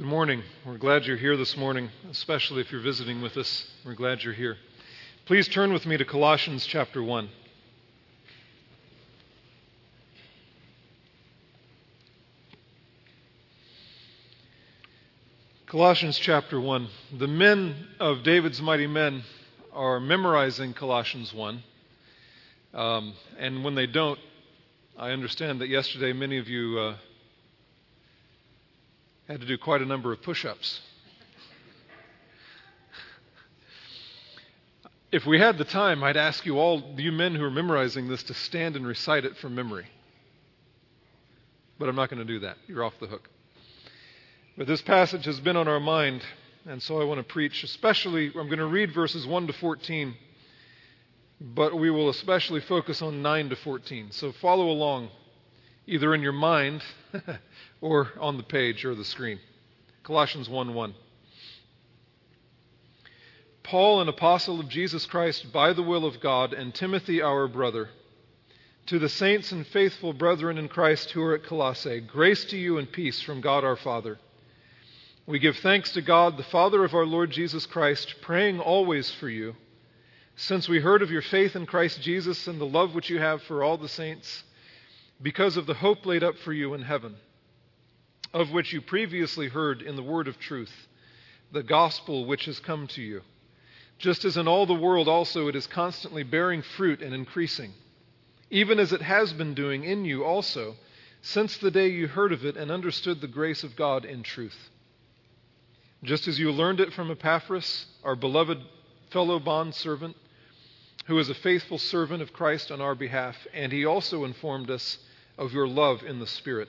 Good morning. We're glad you're here this morning, especially if you're visiting with us. We're glad you're here. Please turn with me to Colossians chapter 1. Colossians chapter 1. The men of David's mighty men are memorizing Colossians 1. Um, and when they don't, I understand that yesterday many of you uh, had to do quite a number of push ups. If we had the time, I'd ask you all, you men who are memorizing this, to stand and recite it from memory. But I'm not going to do that. You're off the hook. But this passage has been on our mind, and so I want to preach, especially, I'm going to read verses 1 to 14, but we will especially focus on 9 to 14. So follow along, either in your mind or on the page or the screen. Colossians 1 1. Paul, an apostle of Jesus Christ by the will of God, and Timothy, our brother, to the saints and faithful brethren in Christ who are at Colossae, grace to you and peace from God our Father. We give thanks to God, the Father of our Lord Jesus Christ, praying always for you, since we heard of your faith in Christ Jesus and the love which you have for all the saints, because of the hope laid up for you in heaven of which you previously heard in the word of truth, the gospel which has come to you. Just as in all the world also it is constantly bearing fruit and increasing, even as it has been doing in you also, since the day you heard of it and understood the grace of God in truth. Just as you learned it from Epaphras, our beloved fellow bondservant, who is a faithful servant of Christ on our behalf, and he also informed us of your love in the Spirit.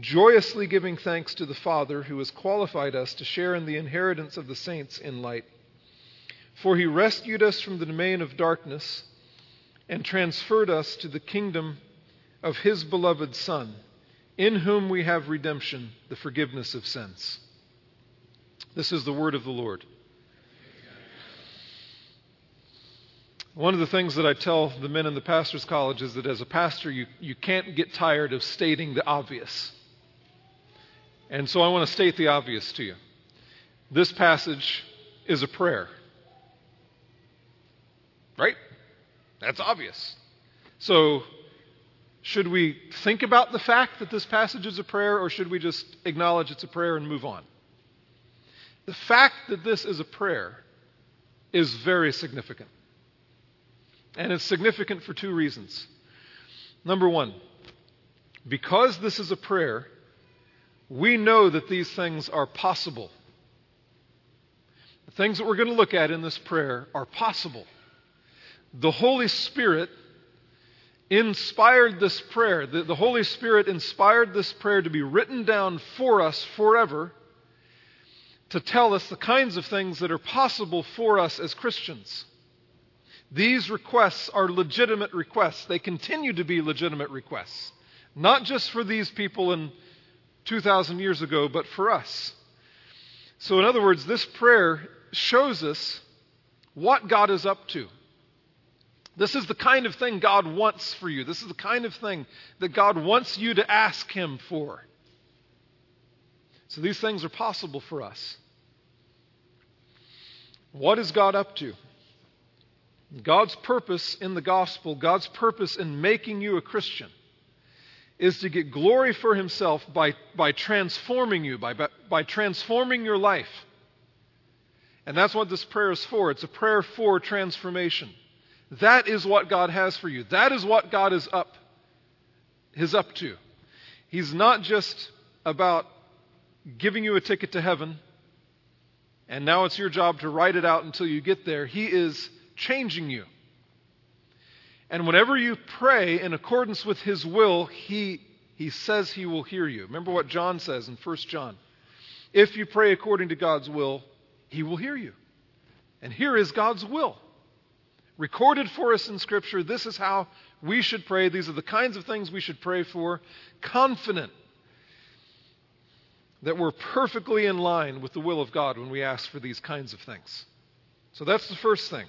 joyously giving thanks to the Father who has qualified us to share in the inheritance of the saints in light. For he rescued us from the domain of darkness and transferred us to the kingdom of his beloved Son, in whom we have redemption, the forgiveness of sins. This is the word of the Lord. One of the things that I tell the men in the pastor's college is that as a pastor, you, you can't get tired of stating the obvious. And so I want to state the obvious to you. This passage is a prayer. Right? That's obvious. So, should we think about the fact that this passage is a prayer, or should we just acknowledge it's a prayer and move on? The fact that this is a prayer is very significant. And it's significant for two reasons. Number one, because this is a prayer, we know that these things are possible. The things that we're going to look at in this prayer are possible. The Holy Spirit inspired this prayer. The, the, Holy Spirit inspired this prayer to be written down for us forever to tell us the kinds of things that are possible for us as Christians. These requests are legitimate requests. They continue to be legitimate requests. Not just for these people in 2,000 years ago, but for us. So, in other words, this prayer shows us what God is up to. This is the kind of thing God wants for you. This is the kind of thing that God wants you to ask Him for. So, these things are possible for us. What is God up to? God's purpose in the gospel, God's purpose in making you a Christian, is to get glory for himself by, by transforming you, by, by, transforming your life. And that's what this prayer is for. It's a prayer for transformation. That is what God has for you. That is what God is up is up to. He's not just about giving you a ticket to heaven and now it's your job to write it out until you get there. He is changing you. And whenever you pray in accordance with His will, He, he says He will hear you. Remember what John says in 1 John. If you pray according to God's will, He will hear you. And here is God's will. Recorded for us in Scripture, this is how we should pray. These are the kinds of things we should pray for, confident that we're perfectly in line with the will of God when we ask for these kinds of things. So that's the first thing.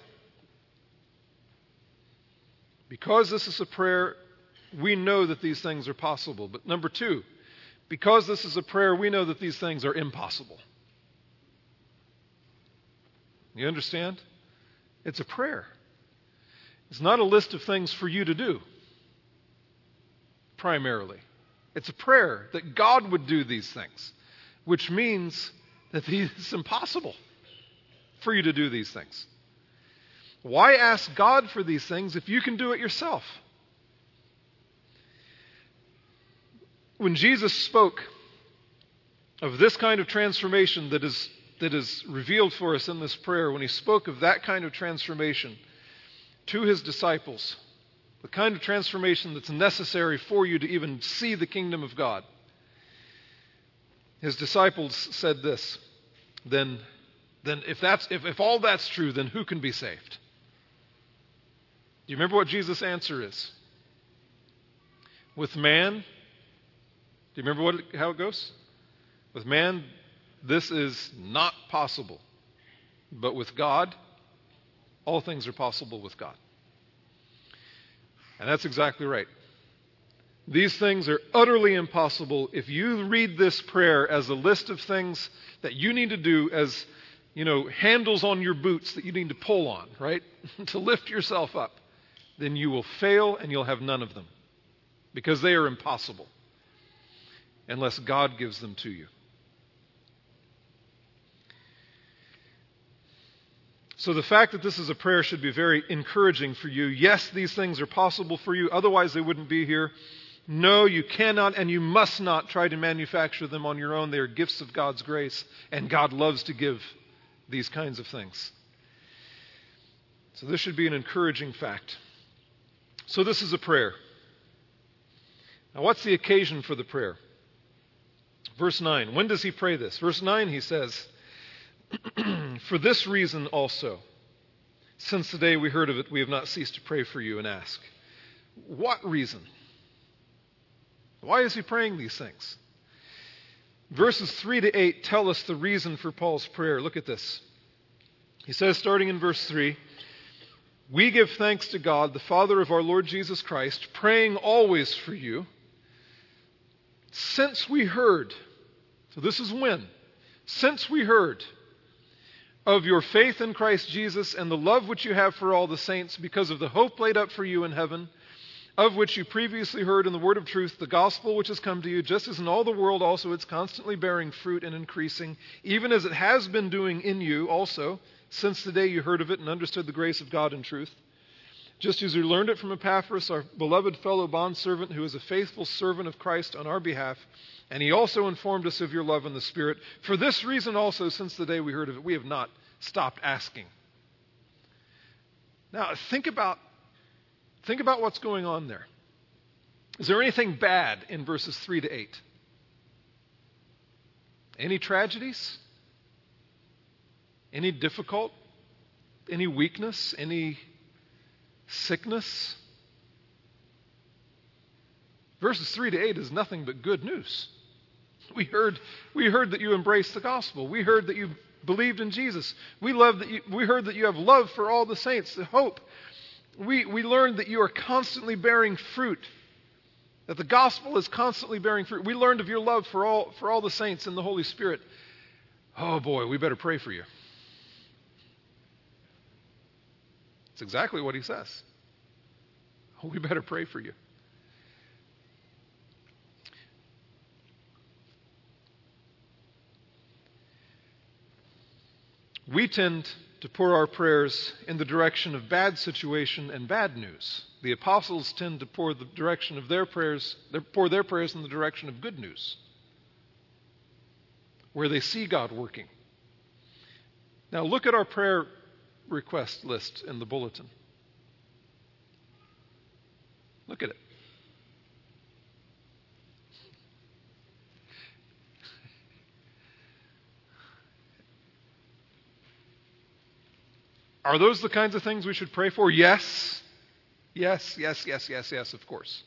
Because this is a prayer, we know that these things are possible. But number two, because this is a prayer, we know that these things are impossible. You understand? It's a prayer. It's not a list of things for you to do, primarily. It's a prayer that God would do these things, which means that it's impossible for you to do these things. Why ask God for these things if you can do it yourself? When Jesus spoke of this kind of transformation that is, that is revealed for us in this prayer, when he spoke of that kind of transformation to his disciples, the kind of transformation that's necessary for you to even see the kingdom of God, his disciples said this then, then if, that's, if, if all that's true, then who can be saved? Do you remember what Jesus' answer is? With man, do you remember what, how it goes? With man, this is not possible. But with God, all things are possible with God. And that's exactly right. These things are utterly impossible if you read this prayer as a list of things that you need to do as, you know, handles on your boots that you need to pull on, right? to lift yourself up then you will fail and you'll have none of them because they are impossible unless God gives them to you. So, the fact that this is a prayer should be very encouraging for you. Yes, these things are possible for you, otherwise, they wouldn't be here. No, you cannot and you must not try to manufacture them on your own. They are gifts of God's grace, and God loves to give these kinds of things. So, this should be an encouraging fact. So, this is a prayer. Now, what's the occasion for the prayer? Verse 9. When does he pray this? Verse 9, he says, For this reason also, since the day we heard of it, we have not ceased to pray for you and ask. What reason? Why is he praying these things? Verses 3 to 8 tell us the reason for Paul's prayer. Look at this. He says, starting in verse 3, we give thanks to God, the Father of our Lord Jesus Christ, praying always for you, since we heard, so this is when, since we heard of your faith in Christ Jesus and the love which you have for all the saints because of the hope laid up for you in heaven, of which you previously heard in the word of truth, the gospel which has come to you, just as in all the world also it's constantly bearing fruit and increasing, even as it has been doing in you also since the day you heard of it and understood the grace of God in truth. Just as you learned it from Epaphras, our beloved fellow bondservant, who is a faithful servant of Christ on our behalf, and he also informed us of your love in the Spirit. For this reason also, since the day we heard of it, we have not stopped asking. Now, think about, think about what's going on there. Is there anything bad in verses 3 to 8? Any tragedies? Any difficult? Any weakness? Any sickness? Verses 3 to 8 is nothing but good news. We heard, we heard that you embraced the gospel. We heard that you believed in Jesus. We, love that you, we heard that you have love for all the saints, the hope. We, we learned that you are constantly bearing fruit, that the gospel is constantly bearing fruit. We learned of your love for all, for all the saints and the Holy Spirit. Oh boy, we better pray for you. It's exactly what he says. We better pray for you. We tend to pour our prayers in the direction of bad situation and bad news. The apostles tend to pour the direction of their prayers, they pour their prayers in the direction of good news, where they see God working. Now look at our prayer request list in the bulletin. Look at it. Are those the kinds of things we should pray for? Yes. Yes, yes, yes, yes, yes, of course.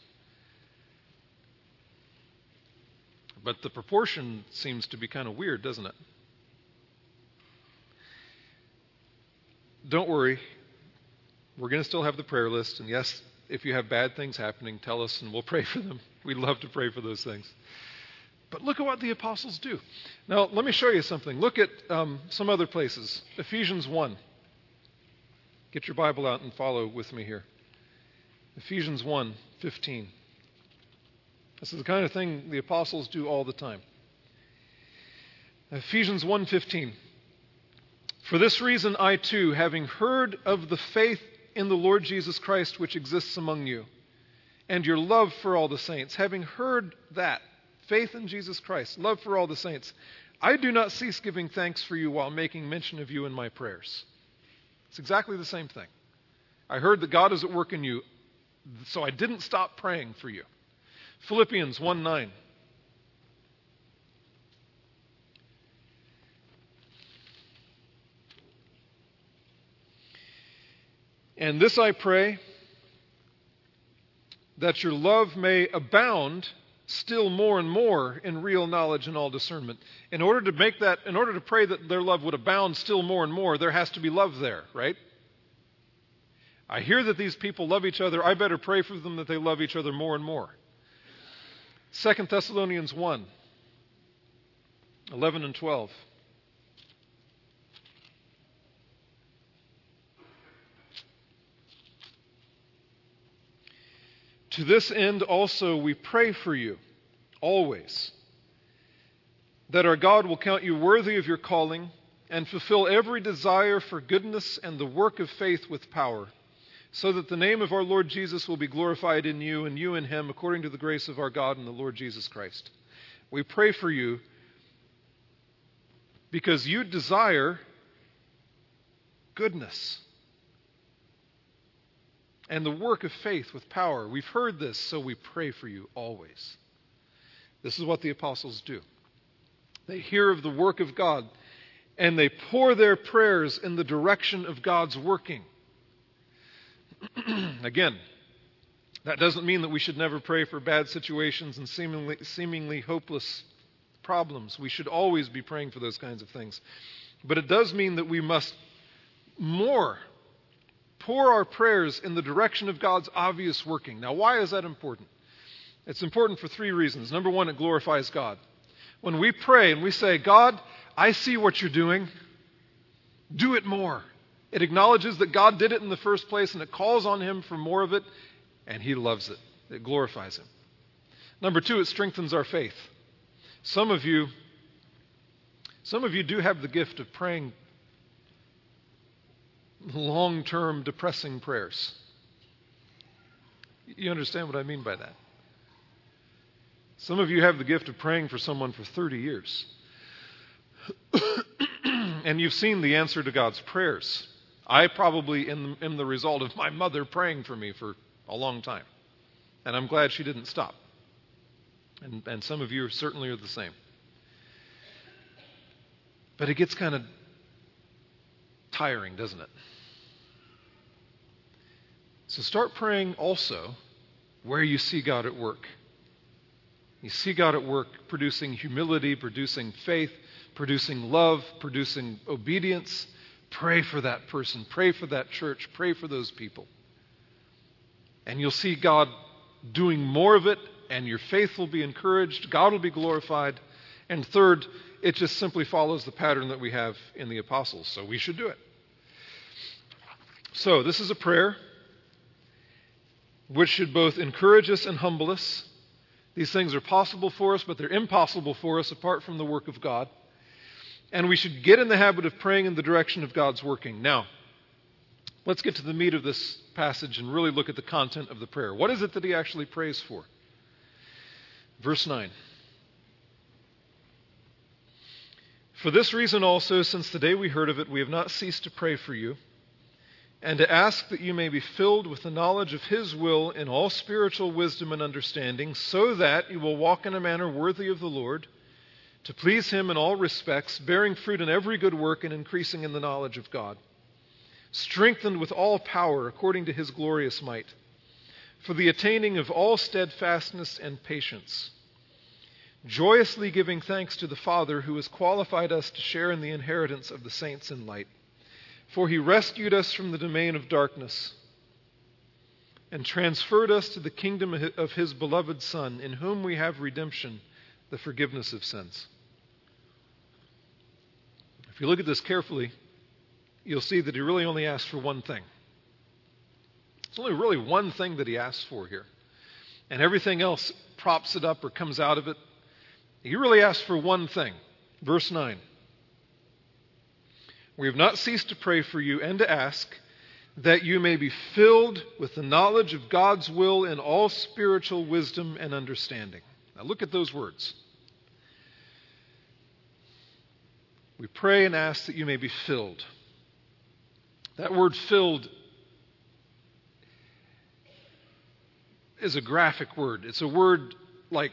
But the proportion seems to be kind of weird, doesn't it? Don't worry. We're going to still have the prayer list. And yes, if you have bad things happening, tell us and we'll pray for them. We'd love to pray for those things. But look at what the apostles do. Now, let me show you something. Look at um, some other places. Ephesians 1. Get your Bible out and follow with me here. Ephesians 1 15. This is the kind of thing the apostles do all the time. Ephesians 1:15 For this reason I too having heard of the faith in the Lord Jesus Christ which exists among you and your love for all the saints having heard that faith in Jesus Christ love for all the saints I do not cease giving thanks for you while making mention of you in my prayers. It's exactly the same thing. I heard that God is at work in you so I didn't stop praying for you. Philippians 1 9. And this I pray, that your love may abound still more and more in real knowledge and all discernment. In order to make that, in order to pray that their love would abound still more and more, there has to be love there, right? I hear that these people love each other. I better pray for them that they love each other more and more. 2 Thessalonians 1 11 and 12. To this end also we pray for you, always, that our God will count you worthy of your calling and fulfill every desire for goodness and the work of faith with power so that the name of our Lord Jesus will be glorified in you and you in him, according to the grace of our God and the Lord Jesus Christ. We pray for you because you desire goodness and the work of faith with power. We've heard this, so we pray for you always. This is what the apostles do. They hear of the work of God and they pour their prayers in the direction of God's working. Again, that doesn't mean that we should never pray for bad situations and seemingly, seemingly hopeless problems. We should always be praying for those kinds of things. But it does mean that we must more pour our prayers in the direction of God's obvious working. Now, why is that important? It's important for three reasons. Number one, it glorifies God. When we pray and we say, God, I see what you're doing, do it more. It acknowledges that God did it in the first place and it calls on Him for more of it, and He loves it. It glorifies Him. Number two, it strengthens our faith. Some of you, some of you do have the gift of praying long term depressing prayers. You understand what I mean by that? Some of you have the gift of praying for someone for 30 years. and you've seen the answer to God's prayers. I probably am, am the result of my mother praying for me for a long time. And I'm glad she didn't stop. And, and some of you certainly are the same. But it gets kind of tiring, doesn't it? So start praying also where you see God at work. You see God at work producing humility, producing faith, producing love, producing obedience, Pray for that person. Pray for that church. Pray for those people. And you'll see God doing more of it, and your faith will be encouraged. God will be glorified. And third, it just simply follows the pattern that we have in the apostles. So we should do it. So, this is a prayer which should both encourage us and humble us. These things are possible for us, but they're impossible for us apart from the work of God and we should get in the habit of praying in the direction of God's working. Now, let's get to the meat of this passage and really look at the content of the prayer. What is it that he actually prays for? Verse 9. For this reason also, since the day we heard of it, we have not ceased to pray for you, and to ask that you may be filled with the knowledge of His will in all spiritual wisdom and understanding, so that you will walk in a manner worthy of the Lord to please Him in all respects, bearing fruit in every good work and increasing in the knowledge of God, strengthened with all power according to his glorious might, for the attaining of all steadfastness and patience, joyously giving thanks to the Father who has qualified us to share in the inheritance of the saints in light. For he rescued us from the domain of darkness and transferred us to the kingdom of his beloved Son, in whom we have redemption, the forgiveness of sins. If you look at this carefully, you'll see that he really only asked for one thing. It's only really one thing that he asks for here. And everything else props it up or comes out of it. He really asks for one thing. Verse 9 We have not ceased to pray for you and to ask that you may be filled with the knowledge of God's will in all spiritual wisdom and understanding. Now look at those words. We pray and ask that you may be filled. That word filled is a graphic word. It's a word like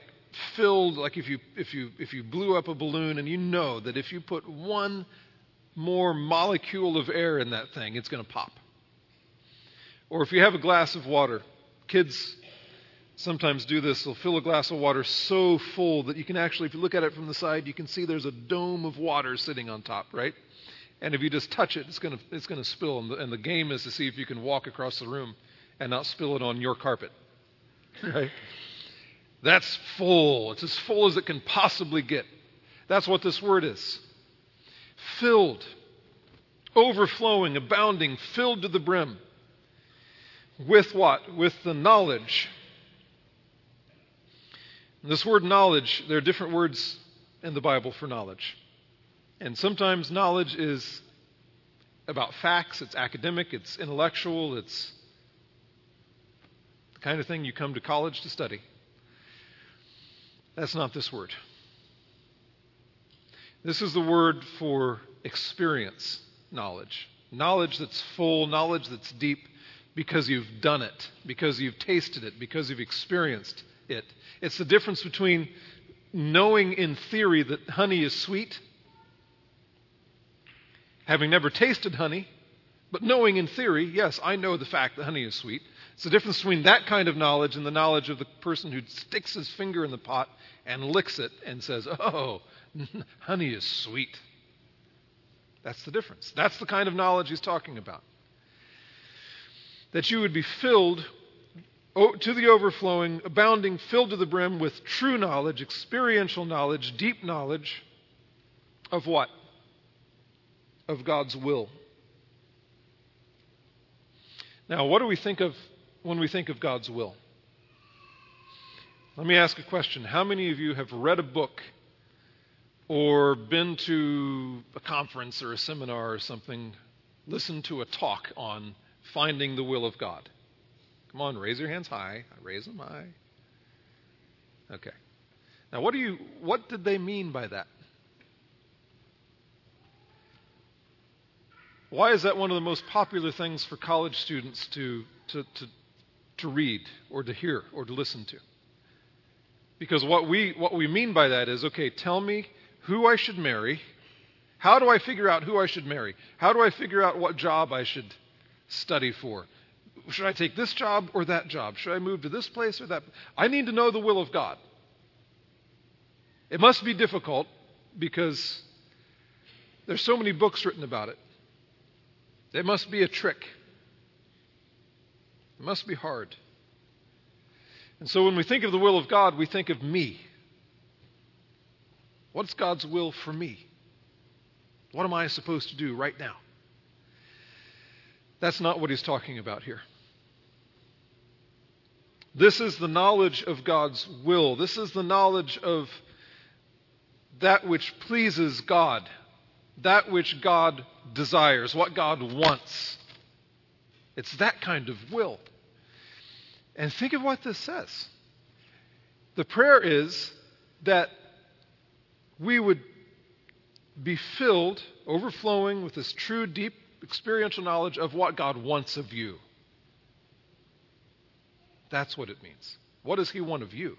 filled, like if you, if you, if you blew up a balloon and you know that if you put one more molecule of air in that thing, it's going to pop. Or if you have a glass of water, kids sometimes do this. They'll fill a glass of water so full that you can actually, if you look at it from the side, you can see there's a dome of water sitting on top, right? And if you just touch it, it's going to it's going to spill. And the, and the game is to see if you can walk across the room and not spill it on your carpet. Right? That's full. It's as full as it can possibly get. That's what this word is. Filled, overflowing, abounding, filled to the brim. With what? With the knowledge. This word knowledge, there are different words in the Bible for knowledge. And sometimes knowledge is about facts, it's academic, it's intellectual, it's the kind of thing you come to college to study. That's not this word. This is the word for experience knowledge. Knowledge that's full, knowledge that's deep because you've done it, because you've tasted it, because you've experienced it. It's the difference between knowing in theory that honey is sweet having never tasted honey, but knowing in theory, yes, I know the fact that honey is sweet. It's the difference between that kind of knowledge and the knowledge of the person who sticks his finger in the pot and licks it and says, Oh, honey is sweet. That's the difference. That's the kind of knowledge he's talking about. That you would be filled to the overflowing, abounding, filled to the brim with true knowledge, experiential knowledge, deep knowledge of what? of God's will. Now, what do we think of when we think of God's will? Let me ask a question. How many of you have read a book or been to a conference or a seminar or something, listened to a talk on finding the will of God? Come on, raise your hands high. I raise them high. Okay. Now, what do you what did they mean by that? Why is that one of the most popular things for college students to, to, to, to read or to hear or to listen to? Because what we, what we mean by that is okay, tell me who I should marry. How do I figure out who I should marry? How do I figure out what job I should study for? Should I take this job or that job? Should I move to this place or that? I need to know the will of God. It must be difficult because there's so many books written about it. It must be a trick. It must be hard. And so when we think of the will of God, we think of me. What's God's will for me? What am I supposed to do right now? That's not what he's talking about here. This is the knowledge of God's will. This is the knowledge of that which pleases God that which God desires, what God wants. It's that kind of will. And think of what this says. The prayer is that we would be filled, overflowing with this true, deep, experiential knowledge of what God wants of you. That's what it means. What does He want of you?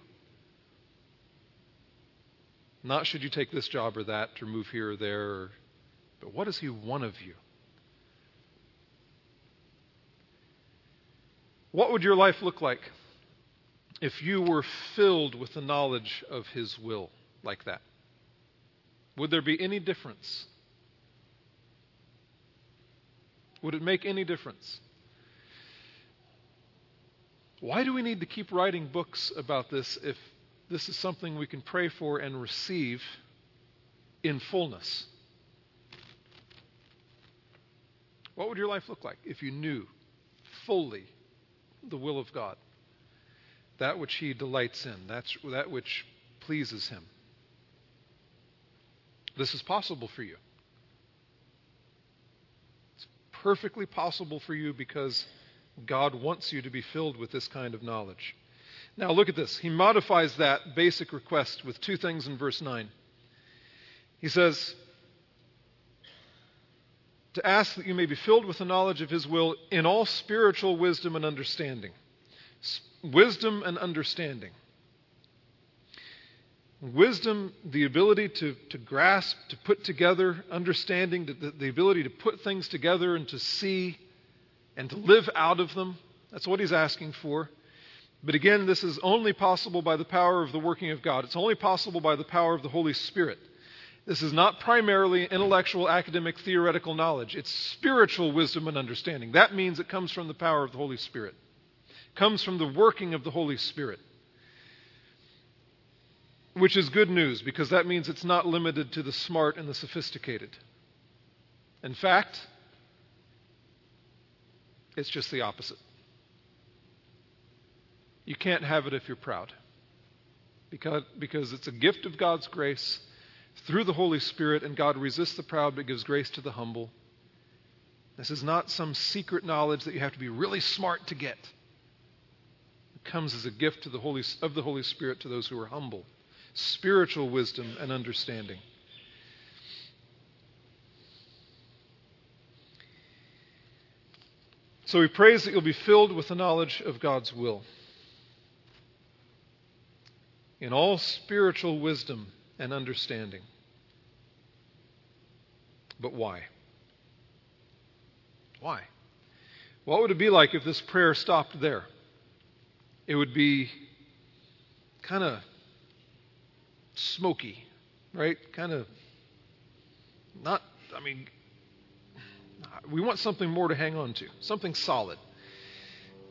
Not should you take this job or that, or move here or there, but what does He want of you? What would your life look like if you were filled with the knowledge of His will like that? Would there be any difference? Would it make any difference? Why do we need to keep writing books about this if this is something we can pray for and receive in fullness? What would your life look like if you knew fully the will of God? That which He delights in, that's, that which pleases Him. This is possible for you. It's perfectly possible for you because God wants you to be filled with this kind of knowledge. Now, look at this. He modifies that basic request with two things in verse 9. He says, To ask that you may be filled with the knowledge of His will in all spiritual wisdom and understanding. S- wisdom and understanding. Wisdom, the ability to, to grasp, to put together, understanding, the, the ability to put things together and to see and to live out of them. That's what he's asking for. But again, this is only possible by the power of the working of God. It's only possible by the power of the Holy Spirit. This is not primarily intellectual, academic, theoretical knowledge. It's spiritual wisdom and understanding. That means it comes from the power of the Holy Spirit. It comes from the working of the Holy Spirit. Which is good news because that means it's not limited to the smart and the sophisticated. In fact, it's just the opposite. You can't have it if you're proud. Because, because it's a gift of God's grace through the Holy Spirit, and God resists the proud but gives grace to the humble. This is not some secret knowledge that you have to be really smart to get. It comes as a gift the Holy, of the Holy Spirit to those who are humble. Spiritual wisdom and understanding. So he prays that you'll be filled with the knowledge of God's will. In all spiritual wisdom and understanding. But why? Why? What would it be like if this prayer stopped there? It would be kind of smoky, right? Kind of not, I mean, we want something more to hang on to, something solid.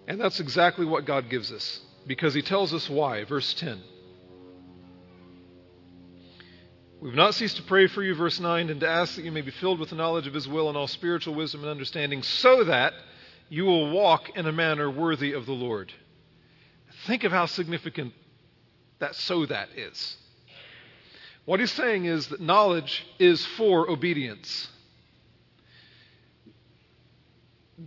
And that's exactly what God gives us because He tells us why. Verse 10. We've not ceased to pray for you, verse 9, and to ask that you may be filled with the knowledge of His will and all spiritual wisdom and understanding, so that you will walk in a manner worthy of the Lord. Think of how significant that so that is. What he's saying is that knowledge is for obedience.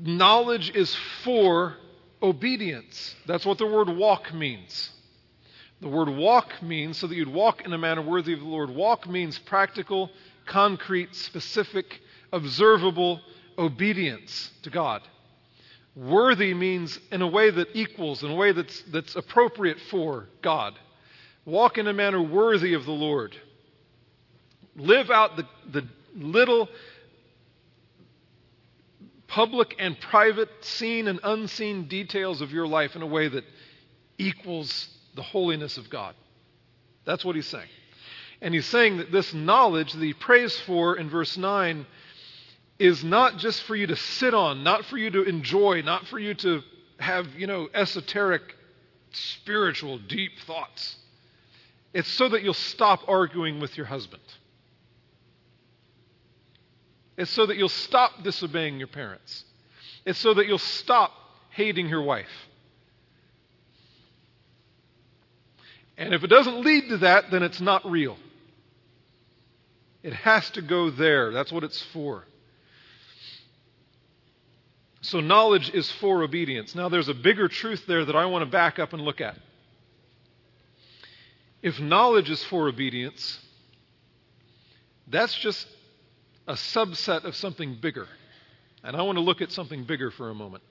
knowledge is for obedience. That's what the word walk means. The word walk means so that you'd walk in a manner worthy of the Lord. Walk means practical, concrete, specific, observable obedience to God. Worthy means in a way that equals, in a way that's, that's appropriate for God. Walk in a manner worthy of the Lord. Live out the, the little public and private, seen and unseen details of your life in a way that equals the holiness of God. That's what he's saying. And he's saying that this knowledge that he prays for in verse 9 is not just for you to sit on, not for you to enjoy, not for you to have, you know, esoteric, spiritual, deep thoughts. It's so that you'll stop arguing with your husband. It's so that you'll stop disobeying your parents. It's so that you'll stop hating your wife. And if it doesn't lead to that, then it's not real. It has to go there. That's what it's for. So, knowledge is for obedience. Now, there's a bigger truth there that I want to back up and look at. If knowledge is for obedience, that's just a subset of something bigger. And I want to look at something bigger for a moment.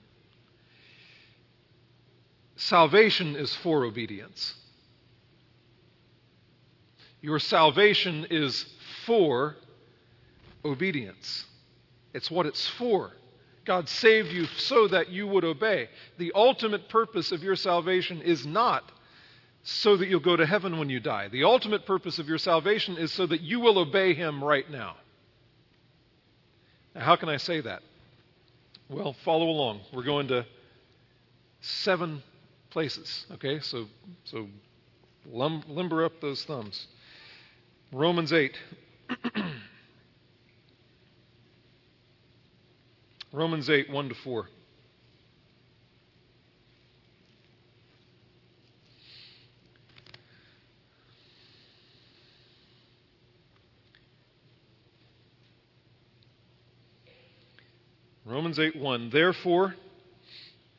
Salvation is for obedience. Your salvation is for obedience. It's what it's for. God saved you so that you would obey. The ultimate purpose of your salvation is not so that you'll go to heaven when you die. The ultimate purpose of your salvation is so that you will obey Him right now. Now, how can I say that? Well, follow along. We're going to seven places, okay? So, so limber up those thumbs. Romans 8. Romans 8, 1 to 4. Romans 8 1. Therefore,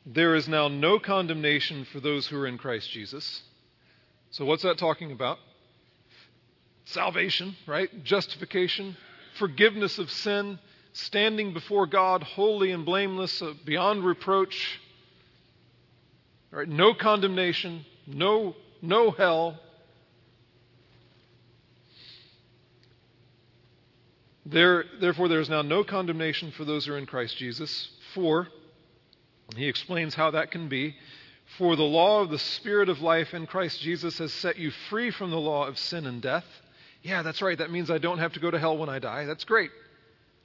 there is now no condemnation for those who are in Christ Jesus. So, what's that talking about? Salvation, right? Justification, forgiveness of sin, standing before God holy and blameless, uh, beyond reproach. Right? No condemnation, no, no hell. There, therefore, there is now no condemnation for those who are in Christ Jesus. For, he explains how that can be. For the law of the Spirit of life in Christ Jesus has set you free from the law of sin and death. Yeah, that's right. That means I don't have to go to hell when I die. That's great.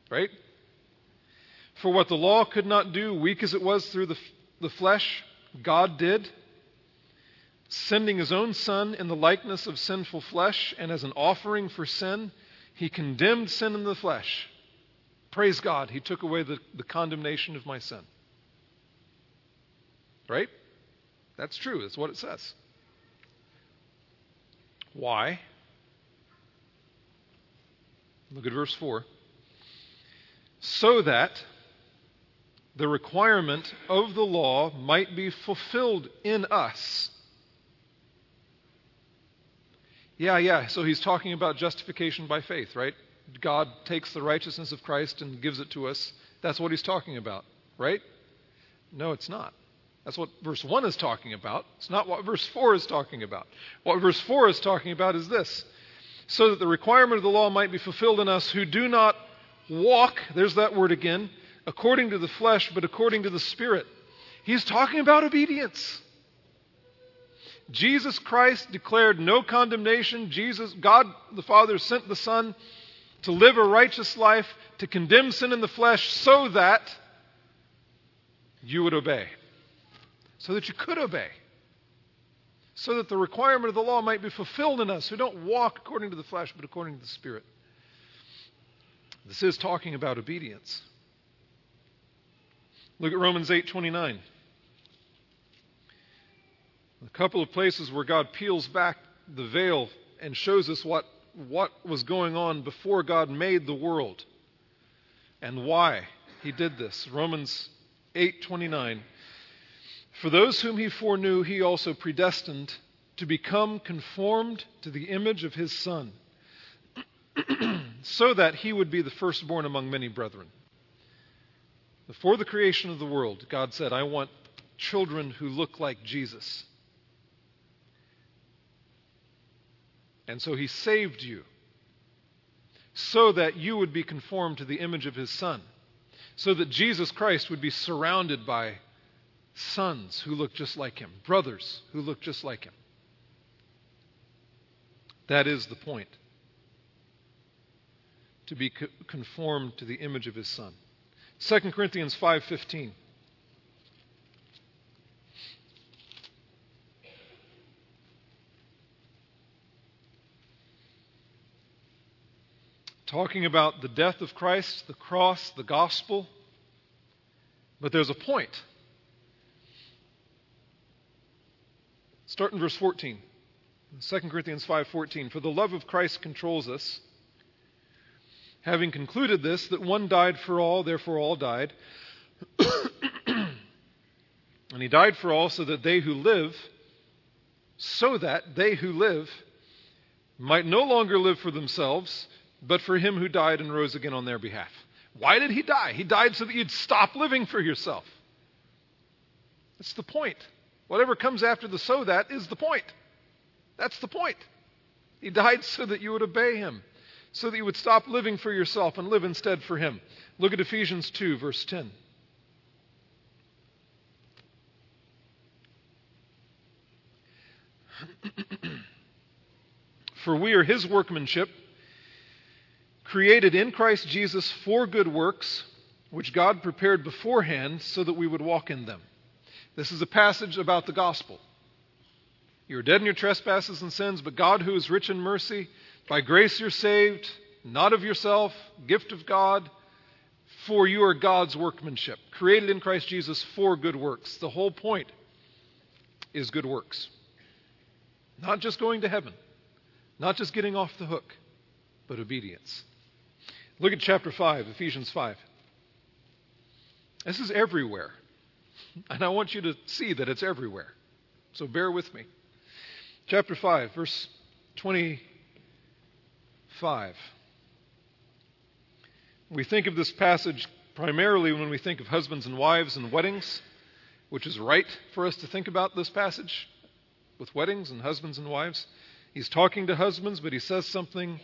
Right? For what the law could not do, weak as it was through the, the flesh, God did, sending his own Son in the likeness of sinful flesh, and as an offering for sin, he condemned sin in the flesh. Praise God, he took away the, the condemnation of my sin. Right? That's true. That's what it says. Why? Look at verse 4 so that the requirement of the law might be fulfilled in us. Yeah, yeah, so he's talking about justification by faith, right? God takes the righteousness of Christ and gives it to us. That's what he's talking about, right? No, it's not. That's what verse 1 is talking about. It's not what verse 4 is talking about. What verse 4 is talking about is this so that the requirement of the law might be fulfilled in us who do not walk, there's that word again, according to the flesh, but according to the Spirit. He's talking about obedience. Jesus Christ declared no condemnation. Jesus, God the Father, sent the Son to live a righteous life, to condemn sin in the flesh, so that you would obey. So that you could obey. So that the requirement of the law might be fulfilled in us who don't walk according to the flesh, but according to the Spirit. This is talking about obedience. Look at Romans 8:29. A couple of places where God peels back the veil and shows us what, what was going on before God made the world and why he did this. Romans 8:29. For those whom he foreknew, he also predestined to become conformed to the image of his son so that he would be the firstborn among many brethren. Before the creation of the world, God said, I want children who look like Jesus. And so he saved you so that you would be conformed to the image of his son, so that Jesus Christ would be surrounded by sons who look just like him, brothers who look just like him. That is the point to be conformed to the image of his son. 2 Corinthians 5:15 Talking about the death of Christ, the cross, the gospel. But there's a point. Start in verse 14. 2 Corinthians 5:14 For the love of Christ controls us Having concluded this, that one died for all, therefore all died. and he died for all so that they who live, so that they who live might no longer live for themselves, but for him who died and rose again on their behalf. Why did he die? He died so that you'd stop living for yourself. That's the point. Whatever comes after the so that is the point. That's the point. He died so that you would obey him, so that you would stop living for yourself and live instead for him. Look at Ephesians 2, verse 10. for we are his workmanship created in Christ Jesus for good works, which God prepared beforehand so that we would walk in them. This is a passage about the gospel. You are dead in your trespasses and sins, but God, who is rich in mercy, by grace you're saved, not of yourself, gift of God, for you are God's workmanship, created in Christ Jesus for good works. The whole point is good works. Not just going to heaven, not just getting off the hook, but obedience. Look at chapter 5, Ephesians 5. This is everywhere. And I want you to see that it's everywhere. So bear with me. Chapter 5, verse 25. We think of this passage primarily when we think of husbands and wives and weddings, which is right for us to think about this passage with weddings and husbands and wives. He's talking to husbands, but he says something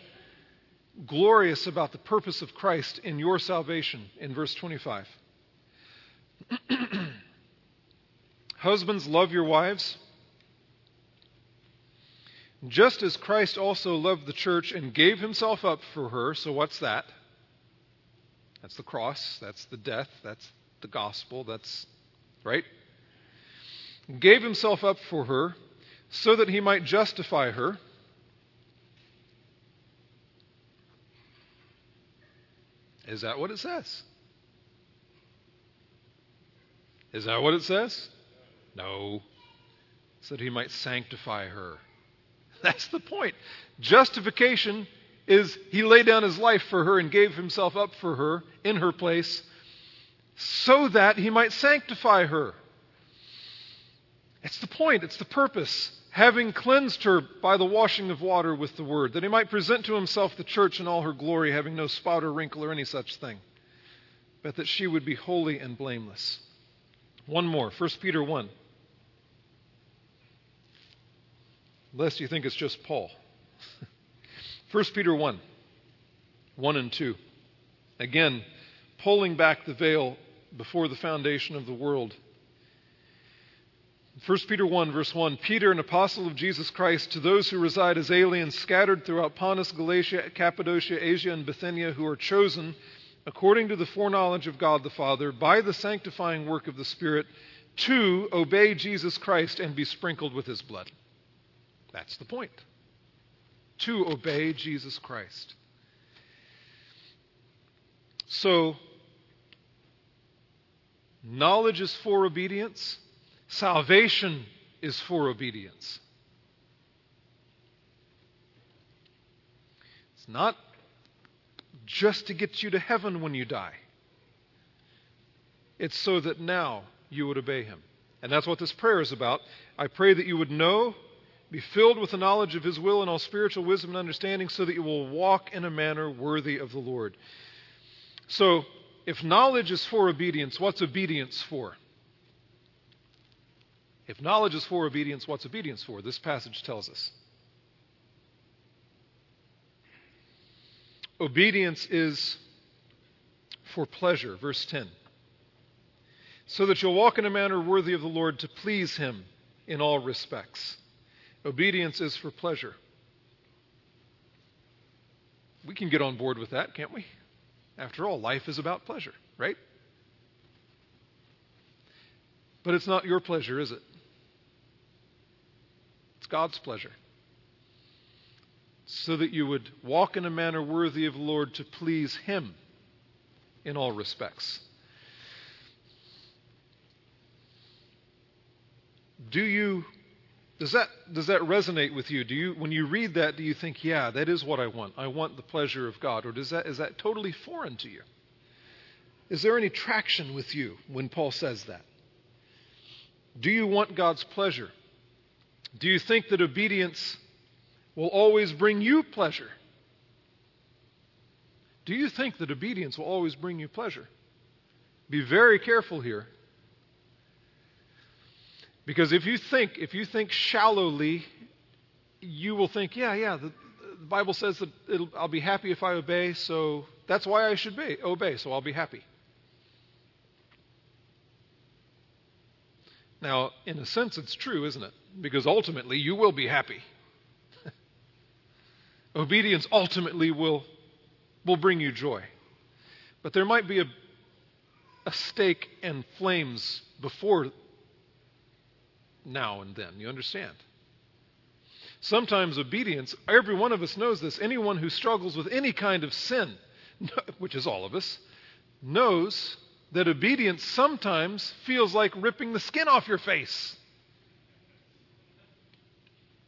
glorious about the purpose of Christ in your salvation in verse 25. Husbands, love your wives. Just as Christ also loved the church and gave himself up for her. So, what's that? That's the cross. That's the death. That's the gospel. That's, right? Gave himself up for her so that he might justify her. Is that what it says? Is that what it says? No. So that he might sanctify her. That's the point. Justification is he laid down his life for her and gave himself up for her in her place so that he might sanctify her. It's the point, it's the purpose. Having cleansed her by the washing of water with the word, that he might present to himself the church in all her glory, having no spot or wrinkle or any such thing, but that she would be holy and blameless. One more, 1 Peter 1. Lest you think it's just Paul. 1 Peter 1 1 and 2. Again, pulling back the veil before the foundation of the world. 1 Peter 1, verse 1 Peter, an apostle of Jesus Christ, to those who reside as aliens scattered throughout Pontus, Galatia, Cappadocia, Asia, and Bithynia, who are chosen according to the foreknowledge of God the Father, by the sanctifying work of the Spirit, to obey Jesus Christ and be sprinkled with his blood. That's the point. To obey Jesus Christ. So, knowledge is for obedience, salvation is for obedience. It's not just to get you to heaven when you die. It's so that now you would obey him. And that's what this prayer is about. I pray that you would know, be filled with the knowledge of his will and all spiritual wisdom and understanding, so that you will walk in a manner worthy of the Lord. So, if knowledge is for obedience, what's obedience for? If knowledge is for obedience, what's obedience for? This passage tells us. Obedience is for pleasure, verse 10. So that you'll walk in a manner worthy of the Lord to please him in all respects. Obedience is for pleasure. We can get on board with that, can't we? After all, life is about pleasure, right? But it's not your pleasure, is it? It's God's pleasure so that you would walk in a manner worthy of the Lord to please Him in all respects. Do you does that does that resonate with you? Do you when you read that do you think, yeah, that is what I want. I want the pleasure of God or does that is that totally foreign to you? Is there any traction with you when Paul says that? Do you want God's pleasure? Do you think that obedience will always bring you pleasure? Do you think that obedience will always bring you pleasure? Be very careful here. Because if you think, if you think shallowly, you will think, yeah, yeah, the, the Bible says that I'll be happy if I obey, so that's why I should be, obey, so I'll be happy. Now, in a sense, it's true, isn't it? Because ultimately, you will be happy. Obedience ultimately will, will bring you joy. But there might be a, a stake and flames before now and then. You understand? Sometimes obedience, every one of us knows this. Anyone who struggles with any kind of sin, which is all of us, knows that obedience sometimes feels like ripping the skin off your face.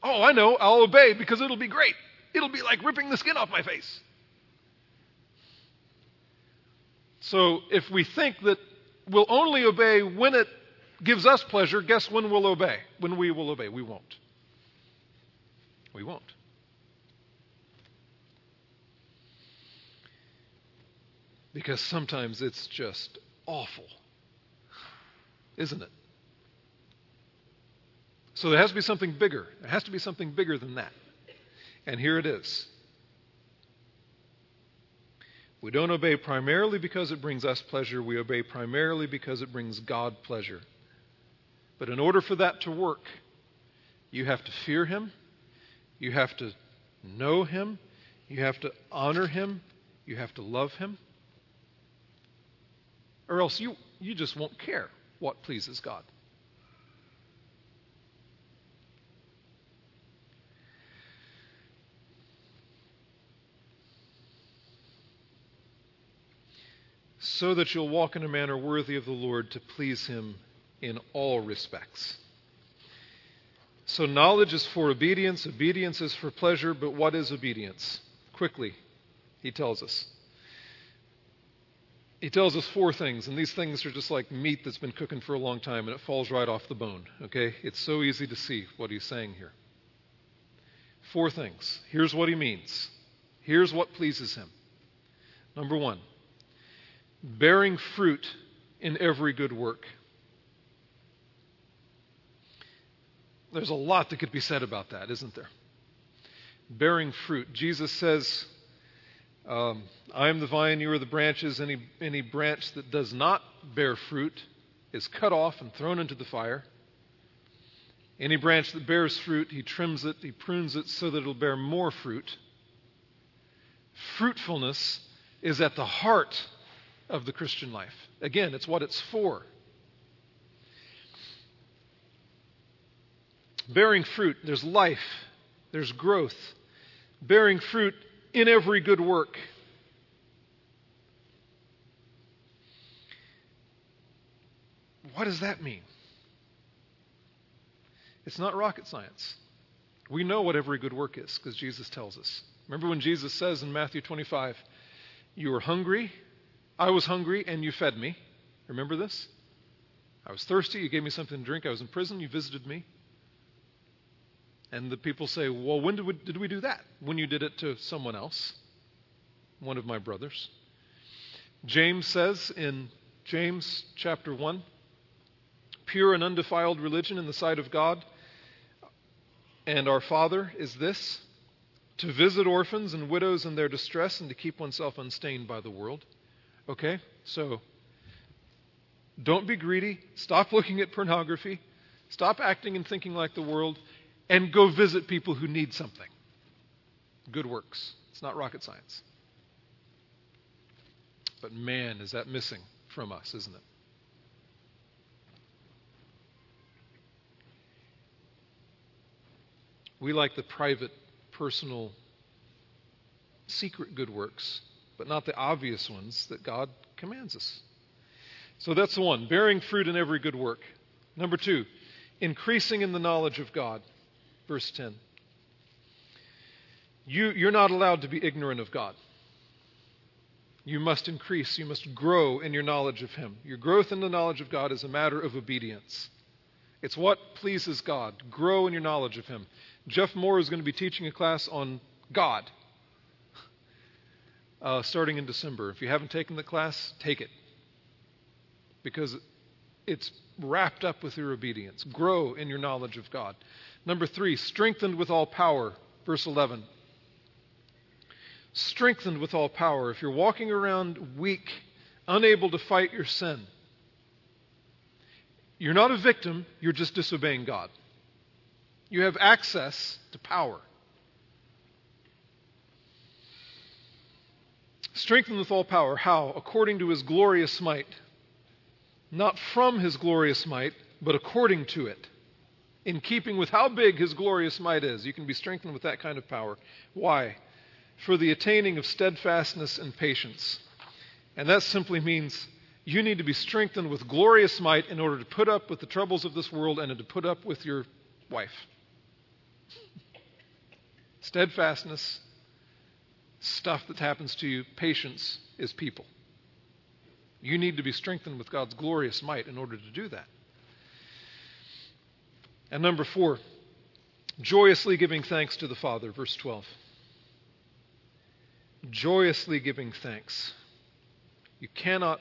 Oh, I know, I'll obey because it'll be great. It'll be like ripping the skin off my face. So if we think that we'll only obey when it gives us pleasure, guess when we'll obey? When we will obey? We won't. We won't. Because sometimes it's just awful, isn't it? So there has to be something bigger. There has to be something bigger than that. And here it is. We don't obey primarily because it brings us pleasure. We obey primarily because it brings God pleasure. But in order for that to work, you have to fear Him, you have to know Him, you have to honor Him, you have to love Him, or else you, you just won't care what pleases God. so that you'll walk in a manner worthy of the Lord to please him in all respects. So, knowledge is for obedience, obedience is for pleasure, but what is obedience? Quickly, he tells us. He tells us four things, and these things are just like meat that's been cooking for a long time and it falls right off the bone. Okay? It's so easy to see what he's saying here. Four things. Here's what he means. Here's what pleases him. Number one, bearing fruit in every good work. There's a lot that could be said about that, isn't there? Bearing fruit. Jesus says, um, I am the vine, you are the branches. Any, any branch that does not bear fruit is cut off and thrown into the fire. Any branch that bears fruit, he trims it, he prunes it so that it'll bear more fruit. Fruitfulness is at the heart of the Christian life. Again, it's what it's for. Bearing fruit, there's life, there's growth. Bearing fruit in every good work. What does that mean? It's not rocket science. We know what every good work is because Jesus tells us. Remember when Jesus says in Matthew 25, You were hungry, I was hungry and you fed me. Remember this? I was thirsty, you gave me something to drink. I was in prison, you visited me. And the people say, Well, when did we, did we do that? When you did it to someone else, one of my brothers. James says in James chapter 1 pure and undefiled religion in the sight of God and our Father is this to visit orphans and widows in their distress and to keep oneself unstained by the world. Okay? So, don't be greedy. Stop looking at pornography. Stop acting and thinking like the world. And go visit people who need something. Good works. It's not rocket science. But man, is that missing from us, isn't it? We like the private, personal, secret good works but not the obvious ones that God commands us. So that's one bearing fruit in every good work. Number two, increasing in the knowledge of God. Verse 10. You, you're not allowed to be ignorant of God. You must increase, you must grow in your knowledge of Him. Your growth in the knowledge of God is a matter of obedience. It's what pleases God. Grow in your knowledge of Him. Jeff Moore is going to be teaching a class on God uh, starting in December. If you haven't taken the class, take it. Because it's wrapped up with your obedience. Grow in your knowledge of God. Number three, strengthened with all power. Verse 11. Strengthened with all power. If you're walking around weak, unable to fight your sin, You're not a victim, you're just disobeying God. You have access to power. Strengthened with all power. How? According to his glorious might. Not from his glorious might, but according to it. In keeping with how big his glorious might is. You can be strengthened with that kind of power. Why? For the attaining of steadfastness and patience. And that simply means you need to be strengthened with glorious might in order to put up with the troubles of this world and to put up with your wife. Steadfastness, stuff that happens to you, patience is people. You need to be strengthened with God's glorious might in order to do that. And number four, joyously giving thanks to the Father, verse 12. Joyously giving thanks. You cannot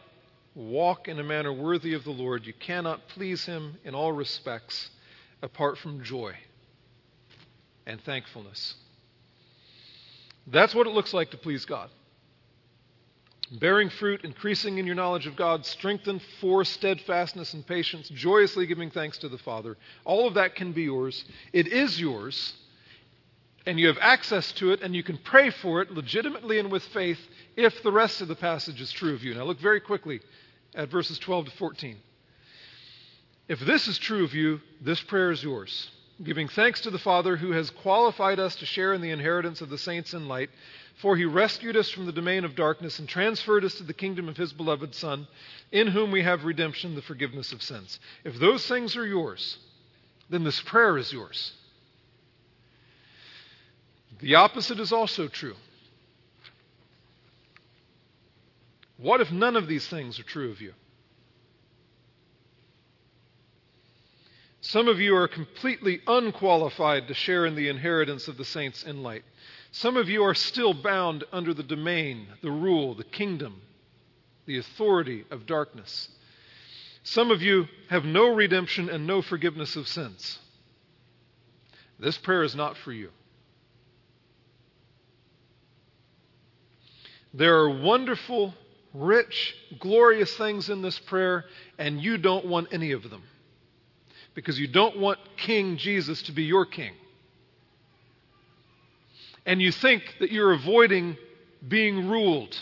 walk in a manner worthy of the Lord. You cannot please Him in all respects apart from joy and thankfulness. That's what it looks like to please God. Bearing fruit, increasing in your knowledge of God, strengthened for steadfastness and patience, joyously giving thanks to the Father. All of that can be yours. It is yours, and you have access to it, and you can pray for it legitimately and with faith if the rest of the passage is true of you. Now, look very quickly at verses 12 to 14. If this is true of you, this prayer is yours. Giving thanks to the Father who has qualified us to share in the inheritance of the saints in light, for he rescued us from the domain of darkness and transferred us to the kingdom of his beloved Son, in whom we have redemption, the forgiveness of sins. If those things are yours, then this prayer is yours. The opposite is also true. What if none of these things are true of you? Some of you are completely unqualified to share in the inheritance of the saints in light. Some of you are still bound under the domain, the rule, the kingdom, the authority of darkness. Some of you have no redemption and no forgiveness of sins. This prayer is not for you. There are wonderful rich, glorious things in this prayer, and you don't want any of them. Because you don't want King Jesus to be your king. And you think that you're avoiding being ruled.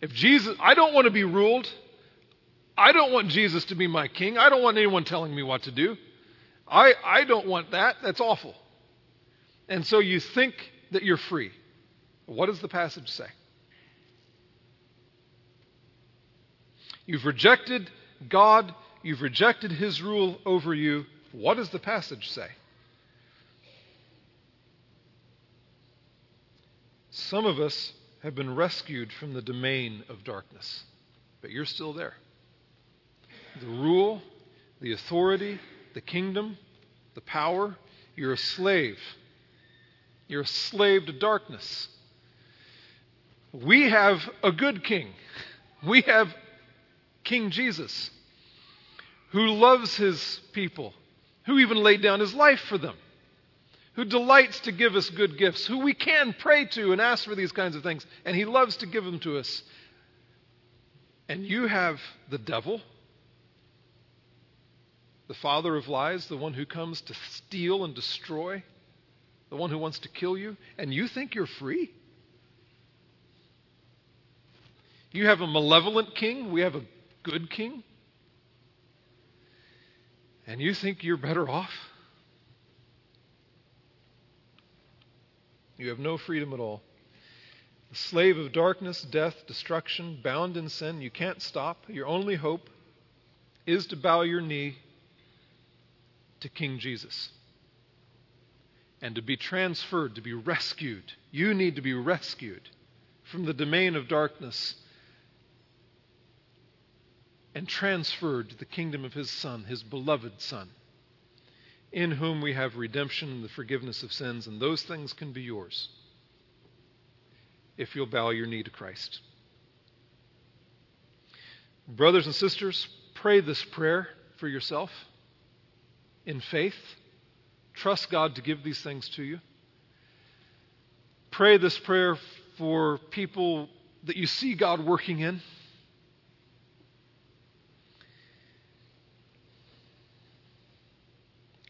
If Jesus, I don't want to be ruled. I don't want Jesus to be my king. I don't want anyone telling me what to do. I, I don't want that. That's awful. And so you think that you're free. What does the passage say? You've rejected God, you've rejected His rule over you. What does the passage say? Some of us have been rescued from the domain of darkness, but you're still there. The rule, the authority, the kingdom, the power, you're a slave. You're a slave to darkness. We have a good king. We have King Jesus, who loves his people, who even laid down his life for them, who delights to give us good gifts, who we can pray to and ask for these kinds of things, and he loves to give them to us. And you have the devil, the father of lies, the one who comes to steal and destroy, the one who wants to kill you, and you think you're free? You have a malevolent king, we have a good king? And you think you're better off? You have no freedom at all. A slave of darkness, death, destruction, bound in sin, you can't stop. Your only hope is to bow your knee to King Jesus and to be transferred, to be rescued. You need to be rescued from the domain of darkness and transferred to the kingdom of his Son, his beloved Son, in whom we have redemption and the forgiveness of sins, and those things can be yours if you'll bow your knee to Christ. Brothers and sisters, pray this prayer for yourself in faith. Trust God to give these things to you. Pray this prayer for people that you see God working in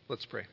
Let's pray.